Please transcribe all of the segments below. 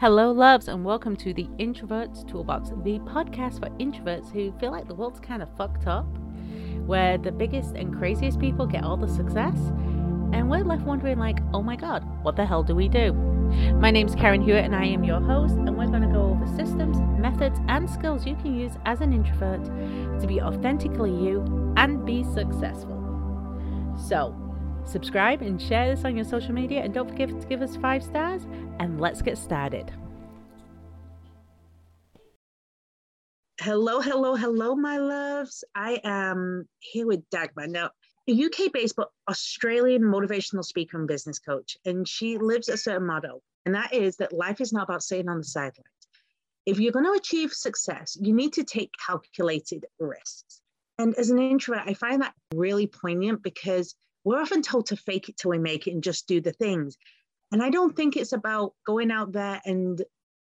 Hello, loves, and welcome to the Introverts Toolbox, the podcast for introverts who feel like the world's kind of fucked up, where the biggest and craziest people get all the success, and we're left wondering, like, oh my god, what the hell do we do? My name's Karen Hewitt, and I am your host, and we're going to go over systems, methods, and skills you can use as an introvert to be authentically you and be successful. So, subscribe and share this on your social media, and don't forget to give us five stars. And let's get started. Hello, hello, hello, my loves. I am here with Dagmar. Now, a UK based but Australian motivational speaker and business coach. And she lives a certain motto, and that is that life is not about sitting on the sidelines. If you're going to achieve success, you need to take calculated risks. And as an introvert, I find that really poignant because we're often told to fake it till we make it and just do the things. And I don't think it's about going out there and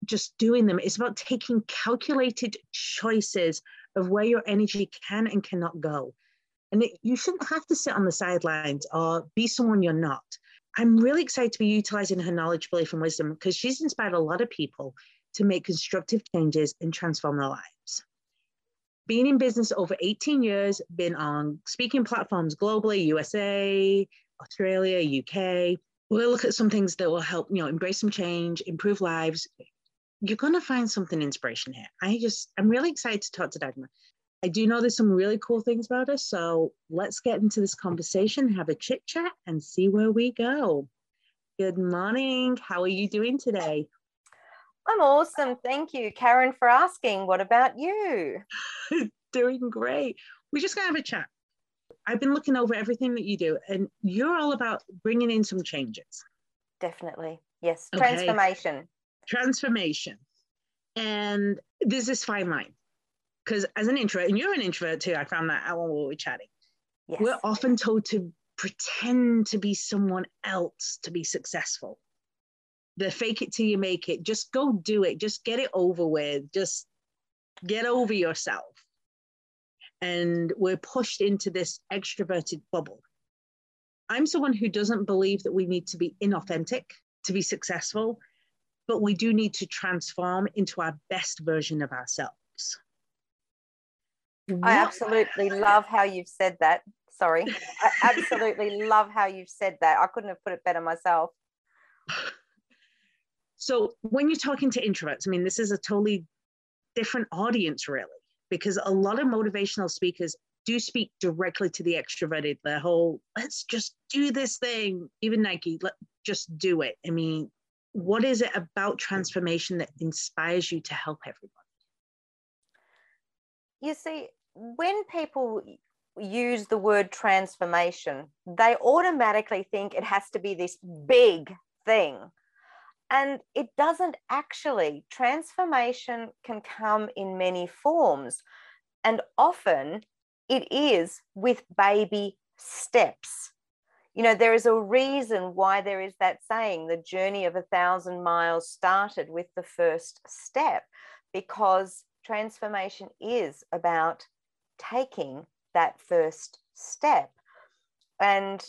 just doing them. It's about taking calculated choices of where your energy can and cannot go. And it, you shouldn't have to sit on the sidelines or be someone you're not. I'm really excited to be utilizing her knowledge, belief, and wisdom because she's inspired a lot of people to make constructive changes and transform their lives been in business over 18 years, been on speaking platforms globally, USA, Australia, UK. We'll look at some things that will help, you know, embrace some change, improve lives. You're going to find something inspiration here. I just, I'm really excited to talk to Dagmar. I do know there's some really cool things about us. So let's get into this conversation, have a chit chat, and see where we go. Good morning. How are you doing today? I'm awesome. Thank you, Karen, for asking. What about you? Doing great. We're just going to have a chat. I've been looking over everything that you do, and you're all about bringing in some changes. Definitely. Yes. Okay. Transformation. Transformation. And there's this fine line because as an introvert, and you're an introvert too, I found that out when we were chatting. Yes. We're often told to pretend to be someone else to be successful the fake it till you make it. Just go do it. Just get it over with. Just get over yourself. And we're pushed into this extroverted bubble. I'm someone who doesn't believe that we need to be inauthentic to be successful, but we do need to transform into our best version of ourselves. I absolutely love how you've said that. Sorry. I absolutely love how you've said that. I couldn't have put it better myself. So when you're talking to introverts, I mean, this is a totally different audience, really, because a lot of motivational speakers do speak directly to the extroverted. The whole let's just do this thing, even Nike, let just do it. I mean, what is it about transformation that inspires you to help everybody? You see, when people use the word transformation, they automatically think it has to be this big thing and it doesn't actually. Transformation can come in many forms. And often it is with baby steps. You know, there is a reason why there is that saying the journey of a thousand miles started with the first step, because transformation is about taking that first step. And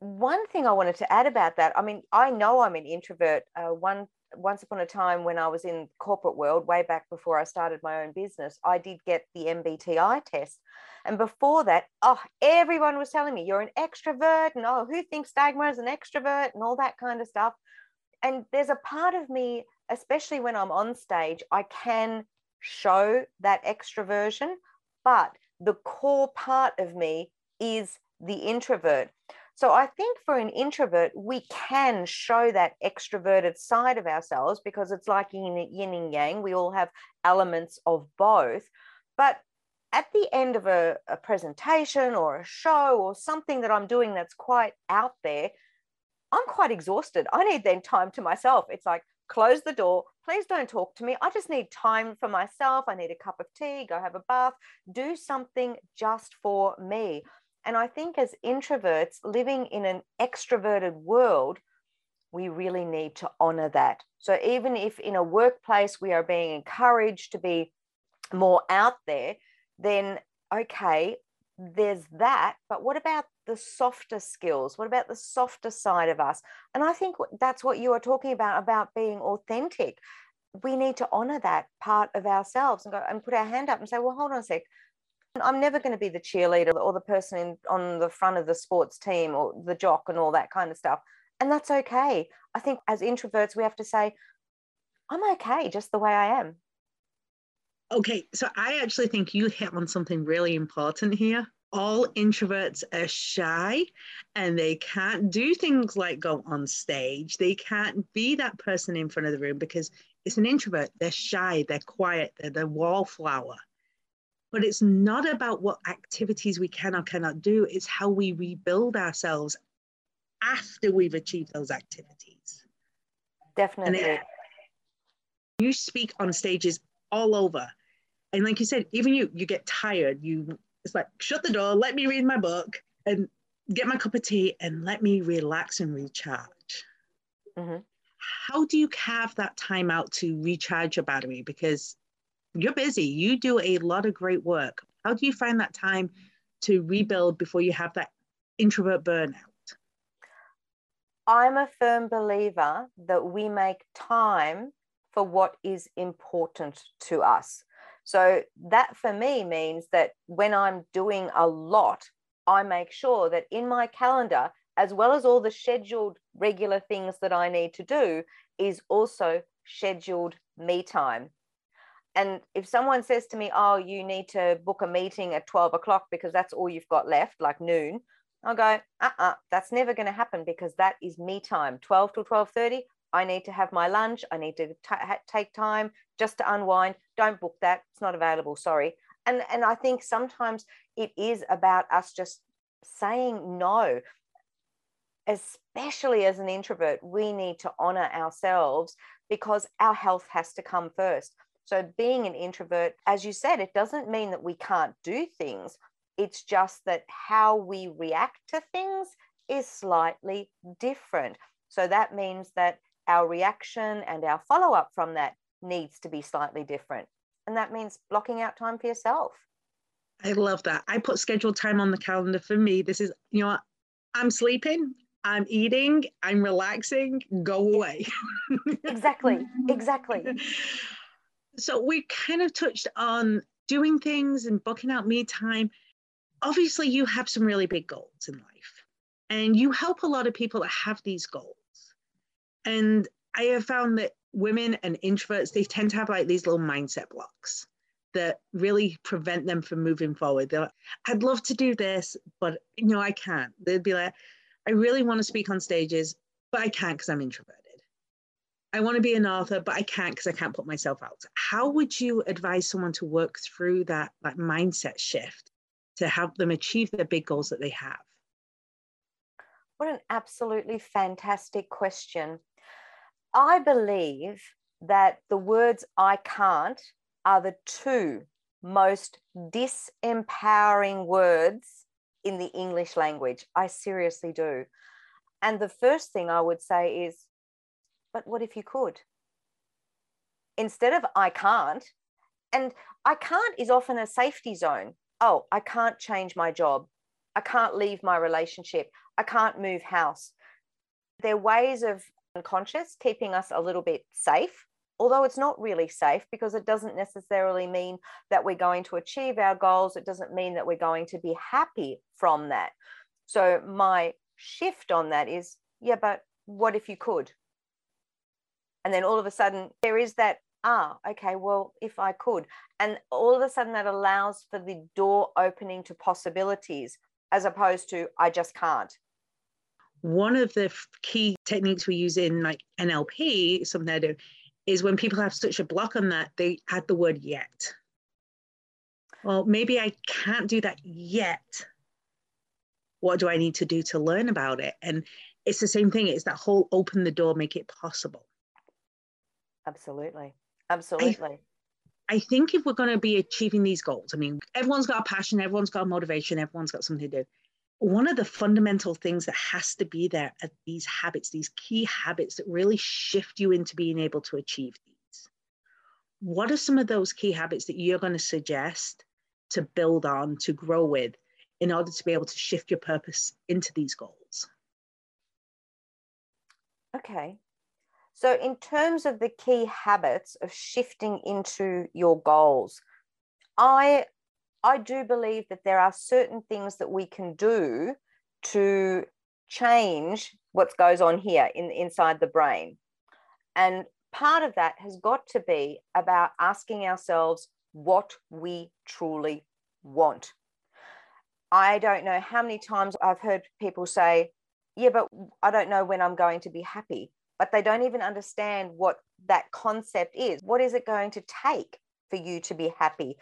one thing I wanted to add about that, I mean, I know I'm an introvert. Uh, one once upon a time when I was in corporate world, way back before I started my own business, I did get the MBTI test. And before that, oh, everyone was telling me you're an extrovert, and oh, who thinks Dagmar is an extrovert, and all that kind of stuff. And there's a part of me, especially when I'm on stage, I can show that extroversion, but the core part of me is the introvert. So I think for an introvert, we can show that extroverted side of ourselves because it's like yin, yin and yang. We all have elements of both. But at the end of a, a presentation or a show or something that I'm doing that's quite out there, I'm quite exhausted. I need then time to myself. It's like, close the door. Please don't talk to me. I just need time for myself. I need a cup of tea, go have a bath, do something just for me. And I think as introverts living in an extroverted world, we really need to honor that. So even if in a workplace we are being encouraged to be more out there, then okay, there's that. But what about the softer skills? What about the softer side of us? And I think that's what you are talking about, about being authentic. We need to honor that part of ourselves and go and put our hand up and say, well, hold on a sec. I'm never going to be the cheerleader or the person in, on the front of the sports team or the jock and all that kind of stuff. And that's okay. I think as introverts, we have to say, I'm okay just the way I am. Okay, so I actually think you hit on something really important here. All introverts are shy and they can't do things like go on stage. They can't be that person in front of the room because it's an introvert. They're shy, they're quiet, they're the wallflower. But it's not about what activities we can or cannot do, it's how we rebuild ourselves after we've achieved those activities. Definitely. It, you speak on stages all over. And like you said, even you, you get tired. You it's like shut the door, let me read my book and get my cup of tea and let me relax and recharge. Mm-hmm. How do you carve that time out to recharge your battery? Because you're busy, you do a lot of great work. How do you find that time to rebuild before you have that introvert burnout? I'm a firm believer that we make time for what is important to us. So that for me means that when I'm doing a lot, I make sure that in my calendar, as well as all the scheduled regular things that I need to do, is also scheduled me time. And if someone says to me, Oh, you need to book a meeting at 12 o'clock because that's all you've got left, like noon, I'll go, uh uh-uh, uh, that's never going to happen because that is me time. 12 to 12.30, I need to have my lunch. I need to t- take time just to unwind. Don't book that. It's not available. Sorry. And, and I think sometimes it is about us just saying no. Especially as an introvert, we need to honor ourselves because our health has to come first. So, being an introvert, as you said, it doesn't mean that we can't do things. It's just that how we react to things is slightly different. So, that means that our reaction and our follow up from that needs to be slightly different. And that means blocking out time for yourself. I love that. I put scheduled time on the calendar for me. This is, you know, I'm sleeping, I'm eating, I'm relaxing, go away. exactly, exactly. So we kind of touched on doing things and booking out me time. Obviously, you have some really big goals in life, and you help a lot of people that have these goals. And I have found that women and introverts, they tend to have like these little mindset blocks that really prevent them from moving forward. They're like, I'd love to do this, but you know, I can't. They'd be like, I really want to speak on stages, but I can't because I'm introverted. I want to be an author, but I can't because I can't put myself out. How would you advise someone to work through that, that mindset shift to help them achieve the big goals that they have? What an absolutely fantastic question. I believe that the words I can't are the two most disempowering words in the English language. I seriously do. And the first thing I would say is, but what if you could? Instead of I can't, and I can't is often a safety zone. Oh, I can't change my job. I can't leave my relationship. I can't move house. There are ways of unconscious, keeping us a little bit safe, although it's not really safe because it doesn't necessarily mean that we're going to achieve our goals. It doesn't mean that we're going to be happy from that. So, my shift on that is yeah, but what if you could? And then all of a sudden, there is that ah, okay, well, if I could. And all of a sudden, that allows for the door opening to possibilities as opposed to I just can't. One of the key techniques we use in like NLP, something I do, is when people have such a block on that, they add the word yet. Well, maybe I can't do that yet. What do I need to do to learn about it? And it's the same thing. It's that whole open the door, make it possible. Absolutely. Absolutely. I, I think if we're going to be achieving these goals, I mean, everyone's got a passion, everyone's got a motivation, everyone's got something to do one of the fundamental things that has to be there are these habits, these key habits that really shift you into being able to achieve these. What are some of those key habits that you're going to suggest to build on, to grow with in order to be able to shift your purpose into these goals. Okay. So, in terms of the key habits of shifting into your goals, I I do believe that there are certain things that we can do to change what goes on here in inside the brain. And part of that has got to be about asking ourselves what we truly want. I don't know how many times I've heard people say, Yeah, but I don't know when I'm going to be happy. But they don't even understand what that concept is. What is it going to take for you to be happy?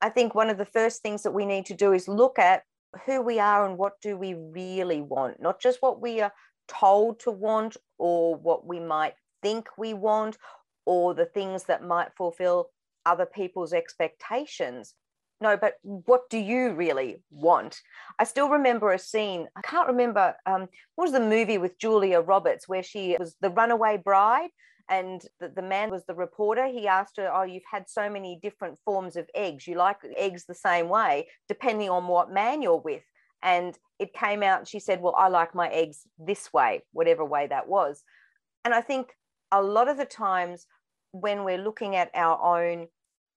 I think one of the first things that we need to do is look at who we are and what do we really want, not just what we are told to want or what we might think we want or the things that might fulfill other people's expectations. No, but what do you really want? I still remember a scene. I can't remember um, what was the movie with Julia Roberts where she was the runaway bride and the, the man was the reporter. He asked her, Oh, you've had so many different forms of eggs. You like eggs the same way, depending on what man you're with. And it came out, she said, Well, I like my eggs this way, whatever way that was. And I think a lot of the times when we're looking at our own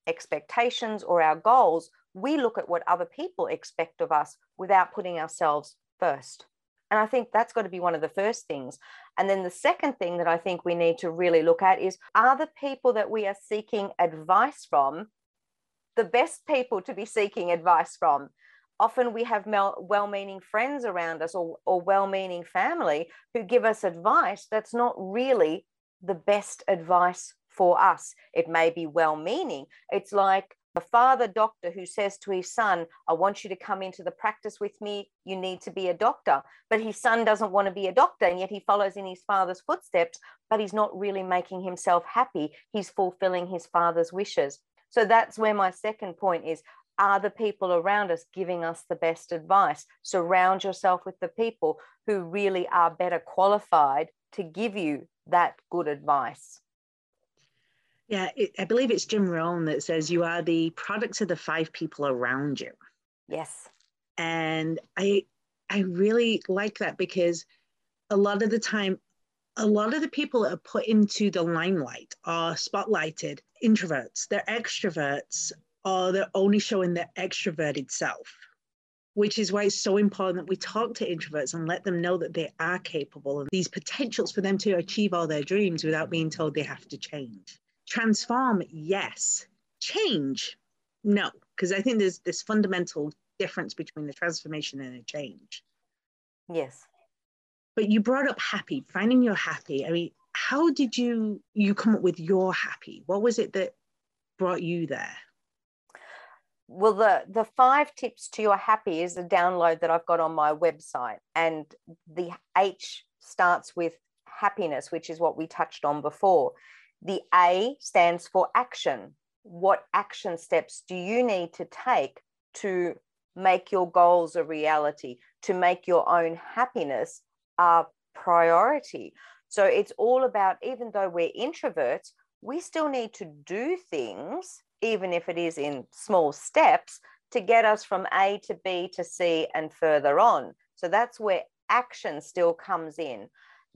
expectations or our goals, we look at what other people expect of us without putting ourselves first. And I think that's got to be one of the first things. And then the second thing that I think we need to really look at is are the people that we are seeking advice from the best people to be seeking advice from? Often we have well meaning friends around us or, or well meaning family who give us advice that's not really the best advice for us. It may be well meaning. It's like a father doctor who says to his son, I want you to come into the practice with me. You need to be a doctor. But his son doesn't want to be a doctor. And yet he follows in his father's footsteps, but he's not really making himself happy. He's fulfilling his father's wishes. So that's where my second point is are the people around us giving us the best advice? Surround yourself with the people who really are better qualified to give you that good advice. Yeah, it, I believe it's Jim Rohn that says you are the product of the five people around you. Yes. And I I really like that because a lot of the time a lot of the people that are put into the limelight are spotlighted introverts. They're extroverts or they're only showing their extroverted self, which is why it's so important that we talk to introverts and let them know that they are capable of these potentials for them to achieve all their dreams without being told they have to change. Transform, yes. Change, no, because I think there's this fundamental difference between a transformation and a change. Yes. But you brought up happy, finding your happy. I mean, how did you you come up with your happy? What was it that brought you there? Well, the the five tips to your happy is a download that I've got on my website, and the H starts with happiness, which is what we touched on before. The A stands for action. What action steps do you need to take to make your goals a reality, to make your own happiness a priority? So it's all about, even though we're introverts, we still need to do things, even if it is in small steps, to get us from A to B to C and further on. So that's where action still comes in.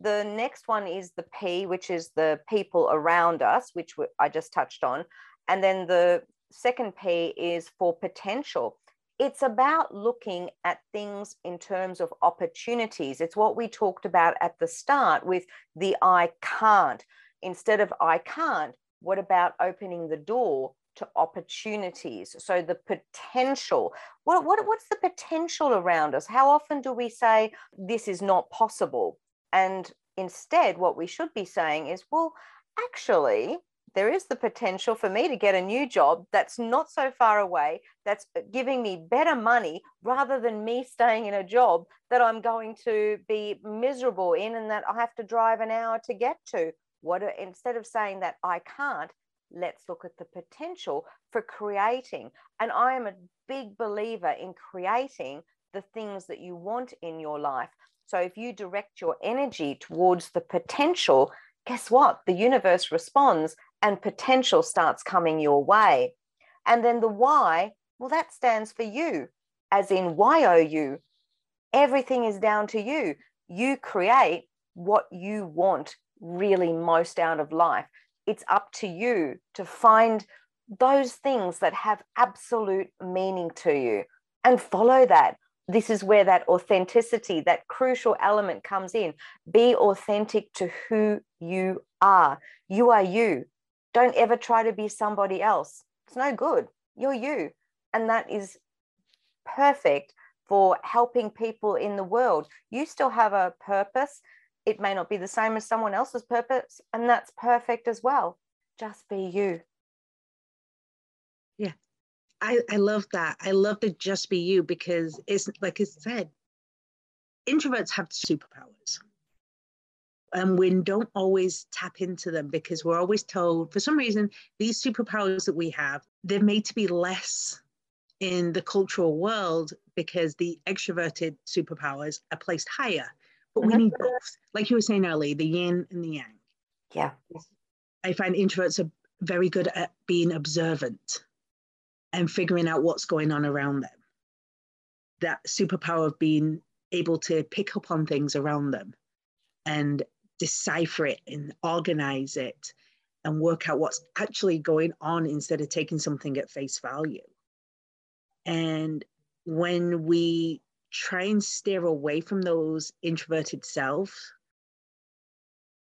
The next one is the P, which is the people around us, which I just touched on. And then the second P is for potential. It's about looking at things in terms of opportunities. It's what we talked about at the start with the I can't. Instead of I can't, what about opening the door to opportunities. So the potential, what, what, what's the potential around us? How often do we say this is not possible? And instead, what we should be saying is, well, actually, there is the potential for me to get a new job that's not so far away, that's giving me better money rather than me staying in a job that I'm going to be miserable in and that I have to drive an hour to get to. What instead of saying that I can't, let's look at the potential for creating. And I am a big believer in creating the things that you want in your life. So if you direct your energy towards the potential, guess what? The universe responds and potential starts coming your way. And then the why, well, that stands for you. as in Y-O-U. Everything is down to you. You create what you want really most out of life. It's up to you to find those things that have absolute meaning to you and follow that. This is where that authenticity, that crucial element comes in. Be authentic to who you are. You are you. Don't ever try to be somebody else. It's no good. You're you. And that is perfect for helping people in the world. You still have a purpose. It may not be the same as someone else's purpose, and that's perfect as well. Just be you. Yeah. I, I love that. I love to just be you because it's like I said, introverts have superpowers. And we don't always tap into them because we're always told, for some reason, these superpowers that we have, they're made to be less in the cultural world because the extroverted superpowers are placed higher. But mm-hmm. we need both. Like you were saying earlier, the yin and the yang. Yeah. I find introverts are very good at being observant and figuring out what's going on around them. That superpower of being able to pick up on things around them and decipher it and organize it and work out what's actually going on instead of taking something at face value. And when we try and steer away from those introverted selves,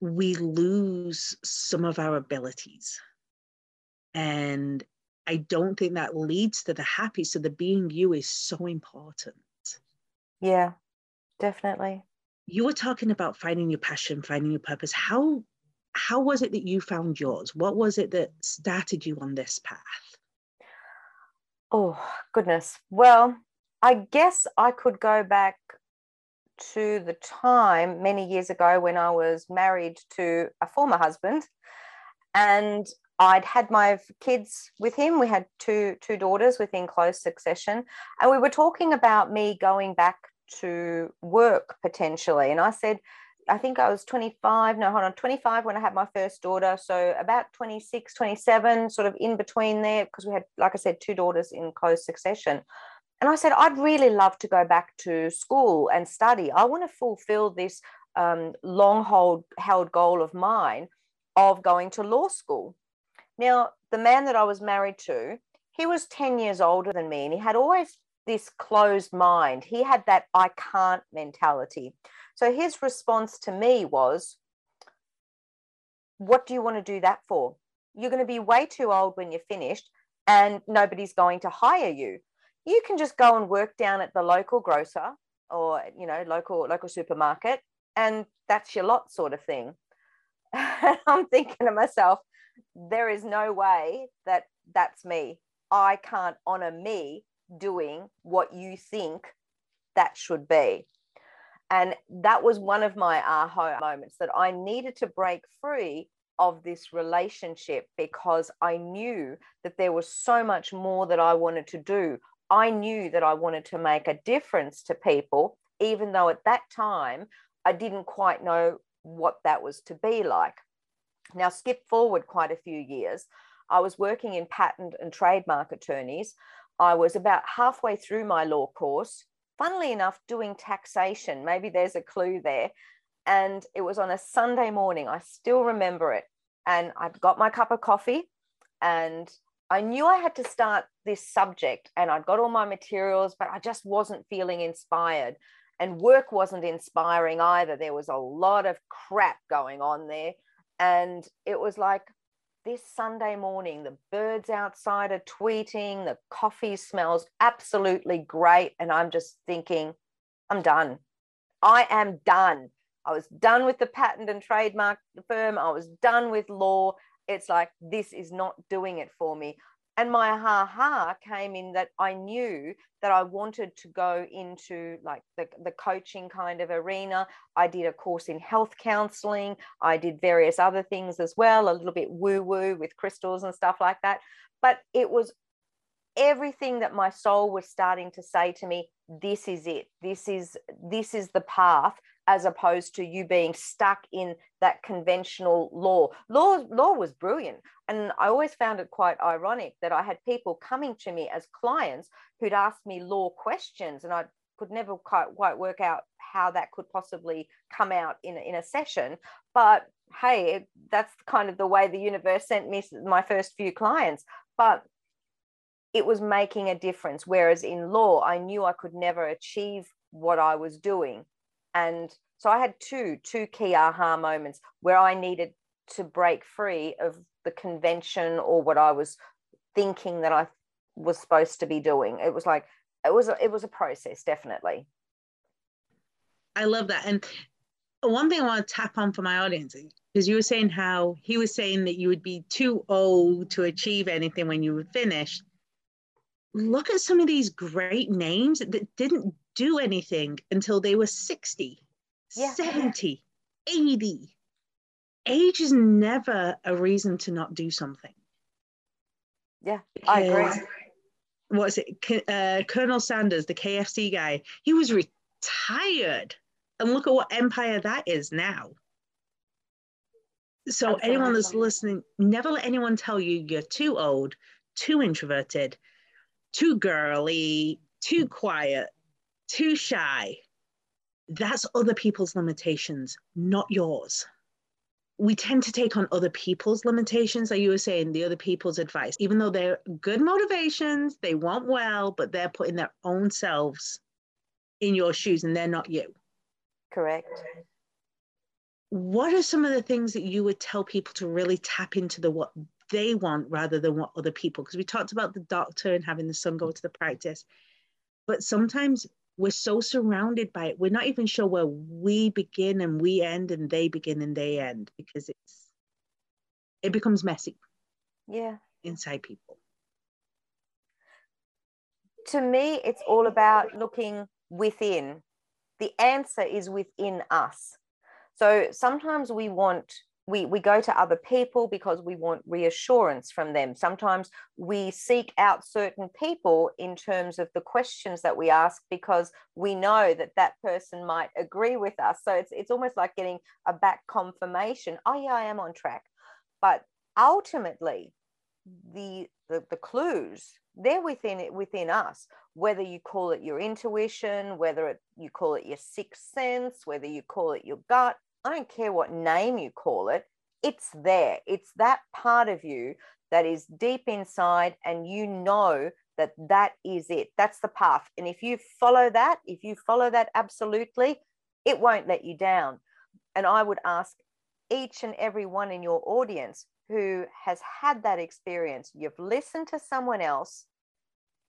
we lose some of our abilities. And I don't think that leads to the happy. So the being you is so important. Yeah, definitely. You were talking about finding your passion, finding your purpose. How how was it that you found yours? What was it that started you on this path? Oh, goodness. Well, I guess I could go back to the time many years ago when I was married to a former husband and I'd had my kids with him. We had two two daughters within close succession, and we were talking about me going back to work potentially. And I said, I think I was 25, no, hold on, 25 when I had my first daughter. So about 26, 27, sort of in between there, because we had, like I said, two daughters in close succession. And I said, I'd really love to go back to school and study. I want to fulfill this um, long hold, held goal of mine of going to law school. Now, the man that I was married to, he was 10 years older than me and he had always this closed mind. He had that I can't mentality. So his response to me was, What do you want to do that for? You're going to be way too old when you're finished and nobody's going to hire you. You can just go and work down at the local grocer or you know local local supermarket and that's your lot sort of thing. I'm thinking to myself, there is no way that that's me. I can't honor me doing what you think that should be. And that was one of my aha moments that I needed to break free of this relationship because I knew that there was so much more that I wanted to do. I knew that I wanted to make a difference to people, even though at that time I didn't quite know what that was to be like. Now, skip forward quite a few years. I was working in patent and trademark attorneys. I was about halfway through my law course, funnily enough, doing taxation. Maybe there's a clue there. And it was on a Sunday morning. I still remember it. And I'd got my cup of coffee and I knew I had to start this subject and I'd got all my materials, but I just wasn't feeling inspired. And work wasn't inspiring either. There was a lot of crap going on there. And it was like this Sunday morning, the birds outside are tweeting, the coffee smells absolutely great. And I'm just thinking, I'm done. I am done. I was done with the patent and trademark firm. I was done with law. It's like, this is not doing it for me and my ha ha came in that I knew that I wanted to go into like the, the coaching kind of arena. I did a course in health counseling. I did various other things as well, a little bit woo woo with crystals and stuff like that. But it was everything that my soul was starting to say to me this is it this is this is the path as opposed to you being stuck in that conventional law. Law law was brilliant, and I always found it quite ironic that I had people coming to me as clients who'd ask me law questions, and I could never quite, quite work out how that could possibly come out in, in a session. But hey, that's kind of the way the universe sent me my first few clients. But it was making a difference. Whereas in law, I knew I could never achieve what I was doing and so I had two, two key aha moments where I needed to break free of the convention or what I was thinking that I was supposed to be doing. It was like, it was, a, it was a process, definitely. I love that. And one thing I want to tap on for my audience, because you were saying how he was saying that you would be too old to achieve anything when you were finished. Look at some of these great names that didn't do anything until they were 60, yeah. 70, 80. Age is never a reason to not do something. Yeah, I agree. What is it? Uh, Colonel Sanders, the KFC guy, he was retired. And look at what empire that is now. So, Absolutely. anyone that's listening, never let anyone tell you you're too old, too introverted, too girly, too quiet, too shy. That's other people's limitations, not yours. We tend to take on other people's limitations, like you were saying, the other people's advice, even though they're good motivations, they want well, but they're putting their own selves in your shoes and they're not you. Correct. What are some of the things that you would tell people to really tap into the what they want rather than what other people? Because we talked about the doctor and having the son go to the practice, but sometimes we're so surrounded by it we're not even sure where we begin and we end and they begin and they end because it's it becomes messy yeah. inside people. To me it's all about looking within. The answer is within us. So sometimes we want we, we go to other people because we want reassurance from them. Sometimes we seek out certain people in terms of the questions that we ask because we know that that person might agree with us. So it's, it's almost like getting a back confirmation. Oh, yeah, I am on track. But ultimately, the, the, the clues, they're within it within us whether you call it your intuition whether it, you call it your sixth sense whether you call it your gut I don't care what name you call it, it's there. It's that part of you that is deep inside, and you know that that is it. That's the path. And if you follow that, if you follow that absolutely, it won't let you down. And I would ask each and every one in your audience who has had that experience, you've listened to someone else,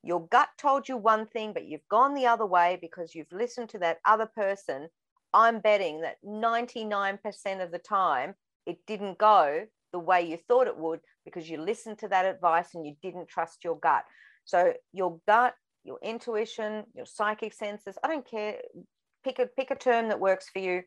your gut told you one thing, but you've gone the other way because you've listened to that other person I'm betting that 99% of the time it didn't go the way you thought it would because you listened to that advice and you didn't trust your gut. So your gut, your intuition, your psychic senses, I don't care, pick a pick a term that works for you.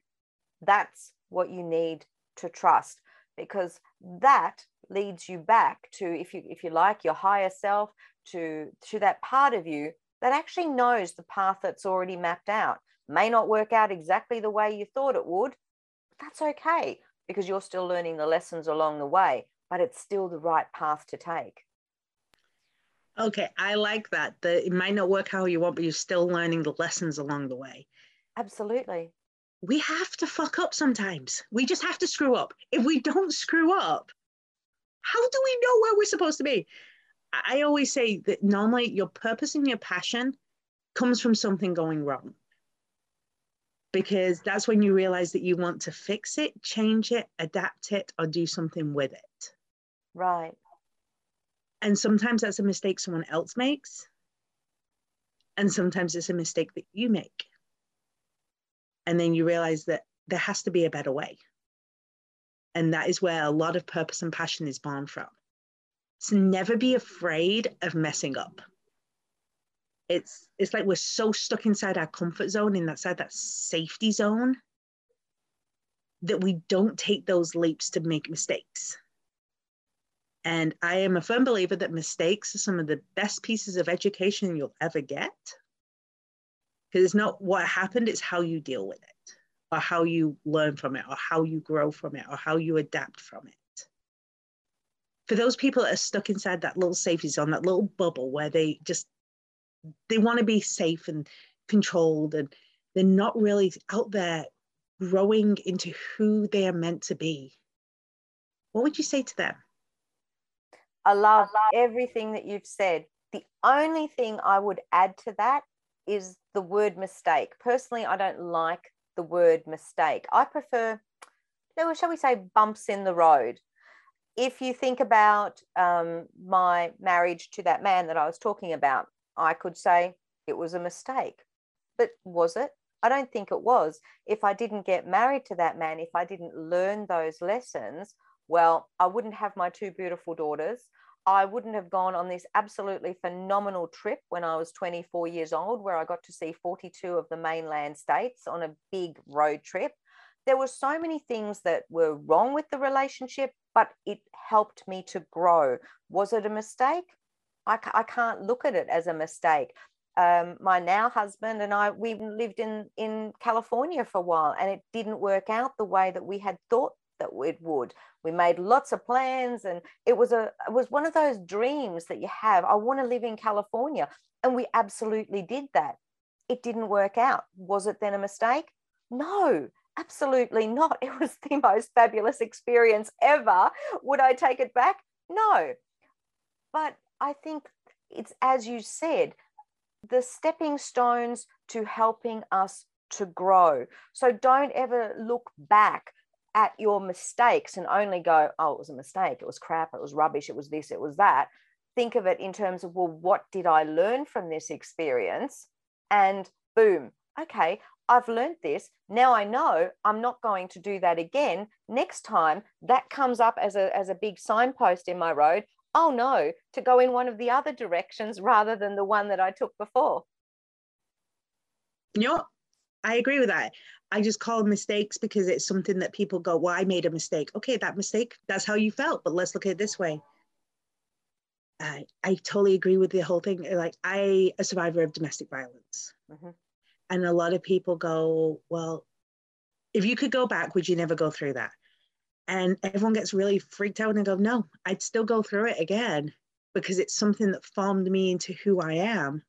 That's what you need to trust because that leads you back to if you if you like your higher self to to that part of you that actually knows the path that's already mapped out may not work out exactly the way you thought it would. But that's okay because you're still learning the lessons along the way, but it's still the right path to take. Okay, I like that. That it might not work how you want, but you're still learning the lessons along the way. Absolutely. We have to fuck up sometimes. We just have to screw up. If we don't screw up, how do we know where we're supposed to be? I always say that normally your purpose and your passion comes from something going wrong because that's when you realize that you want to fix it, change it, adapt it, or do something with it. Right. And sometimes that's a mistake someone else makes. And sometimes it's a mistake that you make. And then you realize that there has to be a better way. And that is where a lot of purpose and passion is born from. So never be afraid of messing up it's it's like we're so stuck inside our comfort zone in that side that safety zone that we don't take those leaps to make mistakes. And i am a firm believer that mistakes are some of the best pieces of education you'll ever get because it's not what happened it's how you deal with it or how you learn from it or how you grow from it or how you adapt from it. For those people that are stuck inside that little safety zone that little bubble where they just they want to be safe and controlled and they're not really out there growing into who they are meant to be what would you say to them I love everything that you've said. The only thing I would add to that is the word mistake. Personally, I don't like the word mistake. I prefer, shall we say, bumps in the road. If you think about um, my marriage to that man that I was talking about, I could say it was a mistake. But was it? I don't think it was. If I didn't get married to that man, if I didn't learn those lessons, well, I wouldn't have my two beautiful daughters. I wouldn't have gone on this absolutely phenomenal trip when I was 24 years old, where I got to see 42 of the mainland states on a big road trip. There were so many things that were wrong with the relationship, but it helped me to grow. Was it a mistake? I, I can't look at it as a mistake. Um, my now husband and I, we lived in, in California for a while and it didn't work out the way that we had thought that it would. We made lots of plans, and it was a it was one of those dreams that you have. I want to live in California, and we absolutely did that. It didn't work out. Was it then a mistake? No, absolutely not. It was the most fabulous experience ever. Would I take it back? No. But I think it's as you said, the stepping stones to helping us to grow. So don't ever look back at your mistakes and only go, oh, it was a mistake, it was crap, it was rubbish, it was this, it was that. Think of it in terms of, well, what did I learn from this experience? And boom, okay, I've learned this. Now I know I'm not going to do that again. Next time that comes up as a, as a big signpost in my road, oh no, to go in one of the other directions rather than the one that I took before. Know, I agree with that. I just call mistakes because it's something that people go, well, I made a mistake. Okay, that mistake, that's how you felt, but let's look at it this way. I, I totally agree with the whole thing. Like, I, a survivor of domestic violence. Mm-hmm. And a lot of people go, well, if you could go back, would you never go through that? And everyone gets really freaked out and go, no, I'd still go through it again because it's something that formed me into who I am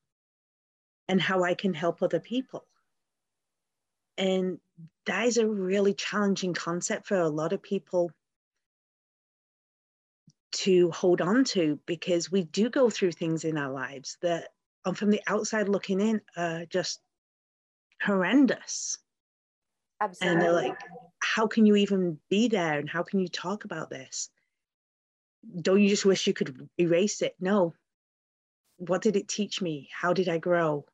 and how I can help other people. And that is a really challenging concept for a lot of people to hold on to because we do go through things in our lives that um, from the outside looking in are just horrendous. Absolutely. And they're like, how can you even be there and how can you talk about this? Don't you just wish you could erase it? No. What did it teach me? How did I grow?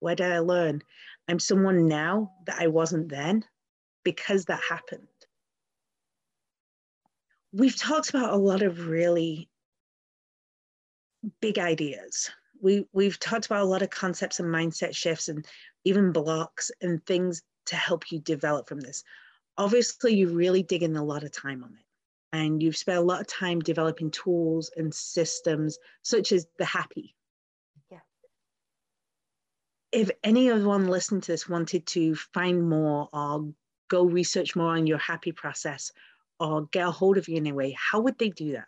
Where did I learn? I'm someone now that I wasn't then because that happened. We've talked about a lot of really big ideas. We, we've talked about a lot of concepts and mindset shifts and even blocks and things to help you develop from this. Obviously, you really dig in a lot of time on it. And you've spent a lot of time developing tools and systems such as the happy yeah. if anyone listening to this wanted to find more or go research more on your happy process or get a hold of you in a way, how would they do that?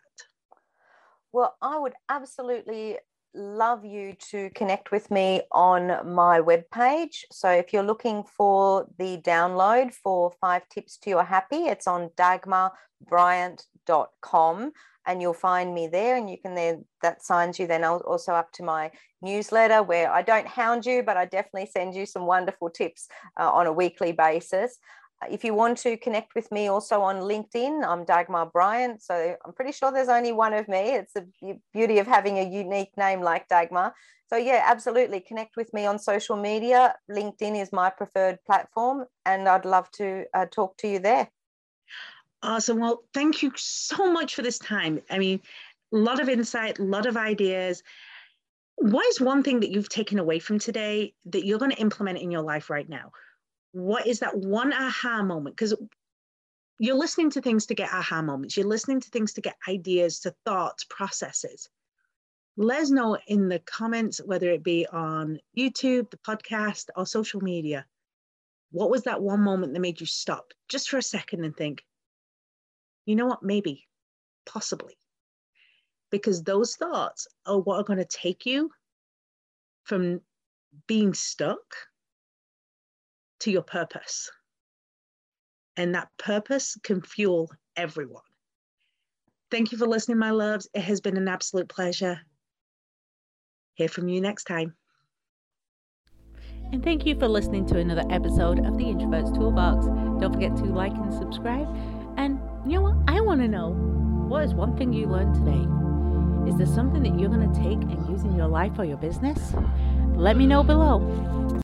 Well, I would absolutely love you to connect with me on my webpage. So if you're looking for the download for five tips to your happy, it's on dagmarbryant.com and you'll find me there and you can then that signs you then also up to my newsletter where i don't hound you but i definitely send you some wonderful tips uh, on a weekly basis if you want to connect with me also on linkedin i'm dagmar bryant so i'm pretty sure there's only one of me it's the beauty of having a unique name like dagmar so yeah absolutely connect with me on social media linkedin is my preferred platform and i'd love to uh, talk to you there Awesome. Well, thank you so much for this time. I mean, a lot of insight, a lot of ideas. What is one thing that you've taken away from today that you're going to implement in your life right now? What is that one aha moment? Because you're listening to things to get aha moments, you're listening to things to get ideas, to thoughts, processes. Let us know in the comments, whether it be on YouTube, the podcast, or social media What was that one moment that made you stop just for a second and think, you know what, maybe, possibly? Because those thoughts are what are going to take you from being stuck to your purpose. And that purpose can fuel everyone. Thank you for listening, my loves. It has been an absolute pleasure. Hear from you next time. And thank you for listening to another episode of the Introverts Toolbox. Don't forget to like and subscribe. And you know what? I want to know what is one thing you learned today? Is there something that you're going to take and use in your life or your business? Let me know below.